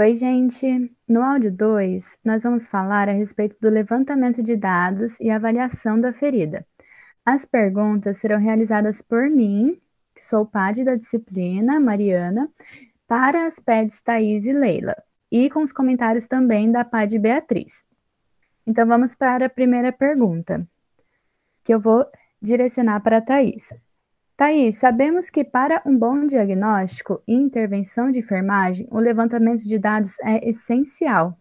Oi, gente! No áudio 2, nós vamos falar a respeito do levantamento de dados e avaliação da ferida. As perguntas serão realizadas por mim, que sou PAD da disciplina, Mariana, para as PEDs Thaís e Leila, e com os comentários também da PAD Beatriz. Então, vamos para a primeira pergunta, que eu vou direcionar para a Thaís. Thaís, sabemos que para um bom diagnóstico e intervenção de enfermagem, o levantamento de dados é essencial.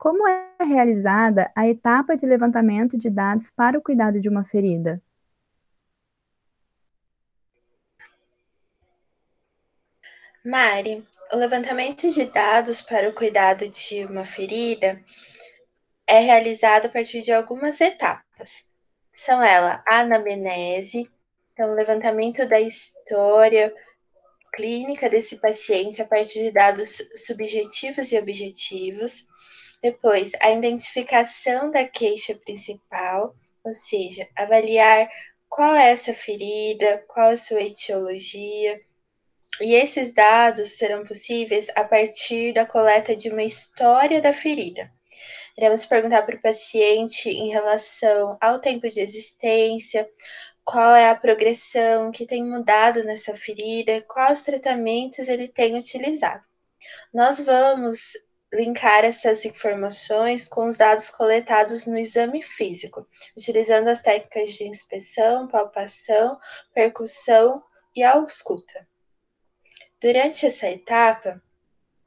Como é realizada a etapa de levantamento de dados para o cuidado de uma ferida? Mari, o levantamento de dados para o cuidado de uma ferida é realizado a partir de algumas etapas. São elas a anamnese, então, levantamento da história clínica desse paciente a partir de dados subjetivos e objetivos. Depois, a identificação da queixa principal, ou seja, avaliar qual é essa ferida, qual a sua etiologia. E esses dados serão possíveis a partir da coleta de uma história da ferida. Iremos perguntar para o paciente em relação ao tempo de existência, qual é a progressão que tem mudado nessa ferida, quais tratamentos ele tem utilizado. Nós vamos linkar essas informações com os dados coletados no exame físico, utilizando as técnicas de inspeção, palpação, percussão e ausculta. Durante essa etapa,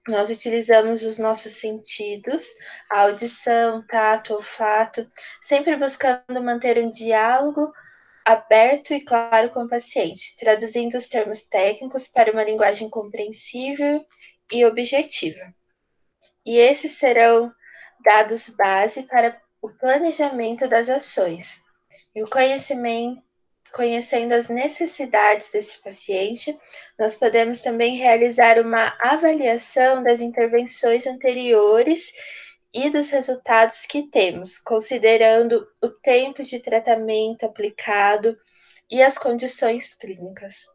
nós utilizamos os nossos sentidos, a audição, tato, olfato, sempre buscando manter um diálogo aberto e claro com o paciente, traduzindo os termos técnicos para uma linguagem compreensível e objetiva. E esses serão dados base para o planejamento das ações. E o conhecimento, conhecendo as necessidades desse paciente, nós podemos também realizar uma avaliação das intervenções anteriores e dos resultados que temos, considerando o tempo de tratamento aplicado e as condições clínicas.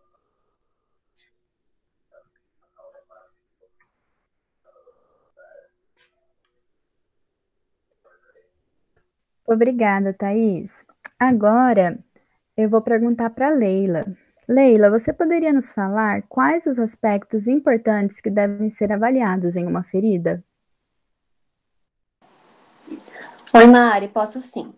Obrigada, Thaís. Agora eu vou perguntar para Leila. Leila, você poderia nos falar quais os aspectos importantes que devem ser avaliados em uma ferida? Oi, Mari, posso sim.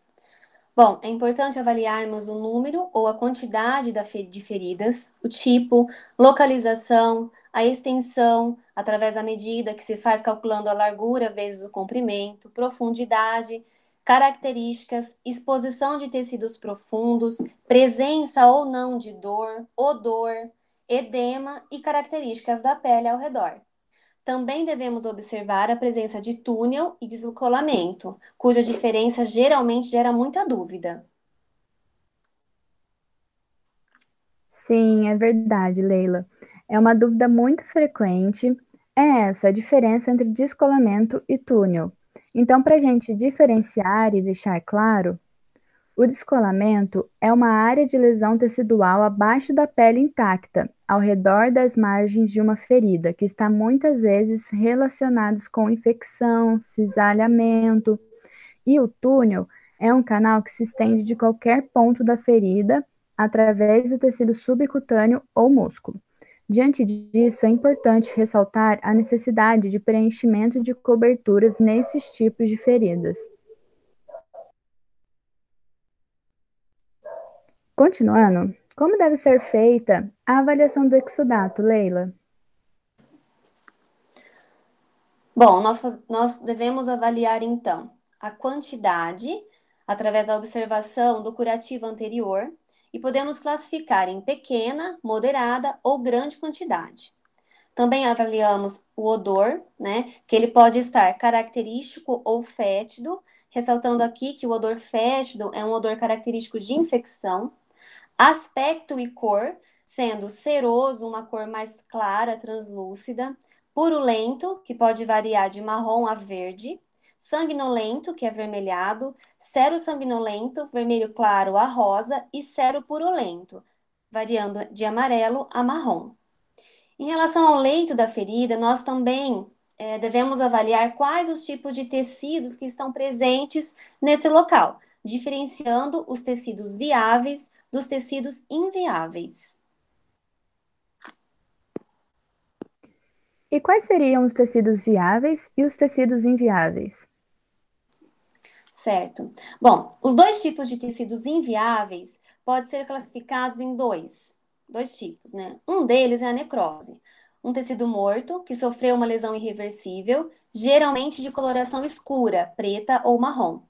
Bom, é importante avaliarmos o número ou a quantidade de feridas, o tipo, localização, a extensão, através da medida que se faz calculando a largura vezes o comprimento, profundidade, características, exposição de tecidos profundos, presença ou não de dor, odor, edema e características da pele ao redor. Também devemos observar a presença de túnel e descolamento, cuja diferença geralmente gera muita dúvida. Sim, é verdade, Leila. É uma dúvida muito frequente. É essa a diferença entre descolamento e túnel. Então, para a gente diferenciar e deixar claro, o descolamento é uma área de lesão tecidual abaixo da pele intacta, ao redor das margens de uma ferida, que está muitas vezes relacionados com infecção, cisalhamento. E o túnel é um canal que se estende de qualquer ponto da ferida através do tecido subcutâneo ou músculo. Diante disso, é importante ressaltar a necessidade de preenchimento de coberturas nesses tipos de feridas. Continuando, como deve ser feita a avaliação do exudato, Leila? Bom, nós, nós devemos avaliar então a quantidade através da observação do curativo anterior e podemos classificar em pequena, moderada ou grande quantidade. Também avaliamos o odor, né, que ele pode estar característico ou fétido, ressaltando aqui que o odor fétido é um odor característico de infecção. Aspecto e cor, sendo ceroso uma cor mais clara, translúcida, purulento, que pode variar de marrom a verde, sanguinolento, que é avermelhado, sanguinolento, vermelho claro a rosa. E purulento, variando de amarelo a marrom. Em relação ao leito da ferida, nós também é, devemos avaliar quais os tipos de tecidos que estão presentes nesse local, diferenciando os tecidos viáveis dos tecidos inviáveis. E quais seriam os tecidos viáveis e os tecidos inviáveis? Certo. Bom, os dois tipos de tecidos inviáveis podem ser classificados em dois, dois tipos, né? Um deles é a necrose, um tecido morto que sofreu uma lesão irreversível, geralmente de coloração escura, preta ou marrom.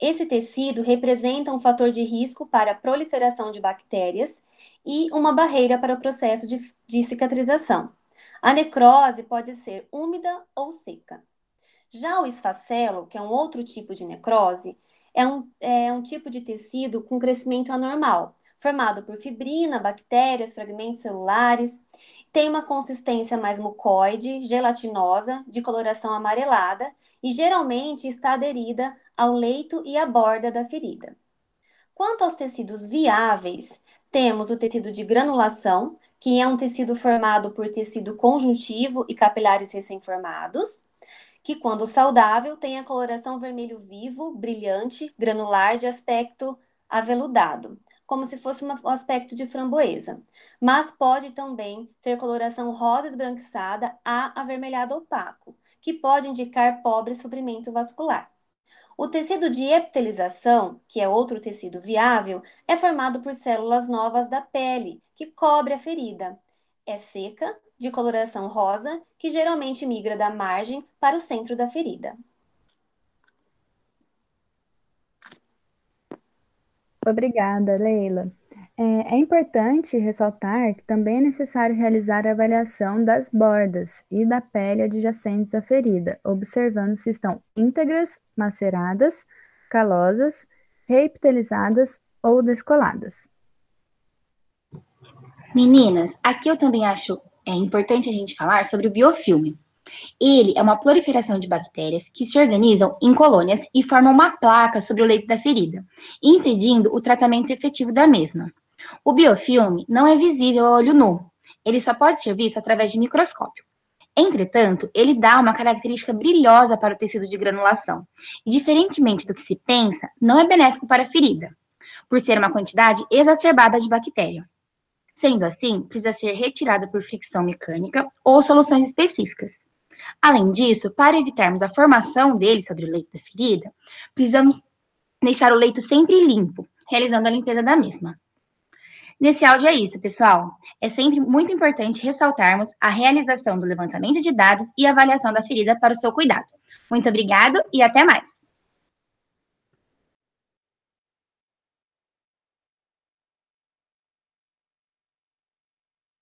Esse tecido representa um fator de risco para a proliferação de bactérias e uma barreira para o processo de, de cicatrização. A necrose pode ser úmida ou seca. Já o esfacelo, que é um outro tipo de necrose, é um, é um tipo de tecido com crescimento anormal, formado por fibrina, bactérias, fragmentos celulares. Tem uma consistência mais mucoide, gelatinosa, de coloração amarelada e geralmente está aderida ao leito e à borda da ferida. Quanto aos tecidos viáveis, temos o tecido de granulação, que é um tecido formado por tecido conjuntivo e capilares recém-formados, que, quando saudável, tem a coloração vermelho vivo, brilhante, granular, de aspecto aveludado como se fosse um aspecto de framboesa, mas pode também ter coloração rosa esbranquiçada a avermelhado opaco, que pode indicar pobre suprimento vascular. O tecido de epitelização, que é outro tecido viável, é formado por células novas da pele, que cobre a ferida. É seca, de coloração rosa, que geralmente migra da margem para o centro da ferida. Obrigada, Leila. É, é, importante ressaltar que também é necessário realizar a avaliação das bordas e da pele adjacentes à ferida, observando se estão íntegras, maceradas, calosas, reepitelizadas ou descoladas. Meninas, aqui eu também acho é importante a gente falar sobre o biofilme. Ele é uma proliferação de bactérias que se organizam em colônias e formam uma placa sobre o leito da ferida, impedindo o tratamento efetivo da mesma. O biofilme não é visível a olho nu, ele só pode ser visto através de microscópio. Entretanto, ele dá uma característica brilhosa para o tecido de granulação, e diferentemente do que se pensa, não é benéfico para a ferida, por ser uma quantidade exacerbada de bactéria. Sendo assim, precisa ser retirada por fricção mecânica ou soluções específicas. Além disso, para evitarmos a formação dele sobre o leito da ferida, precisamos deixar o leito sempre limpo, realizando a limpeza da mesma. Nesse áudio é isso, pessoal. É sempre muito importante ressaltarmos a realização do levantamento de dados e avaliação da ferida para o seu cuidado. Muito obrigado e até mais!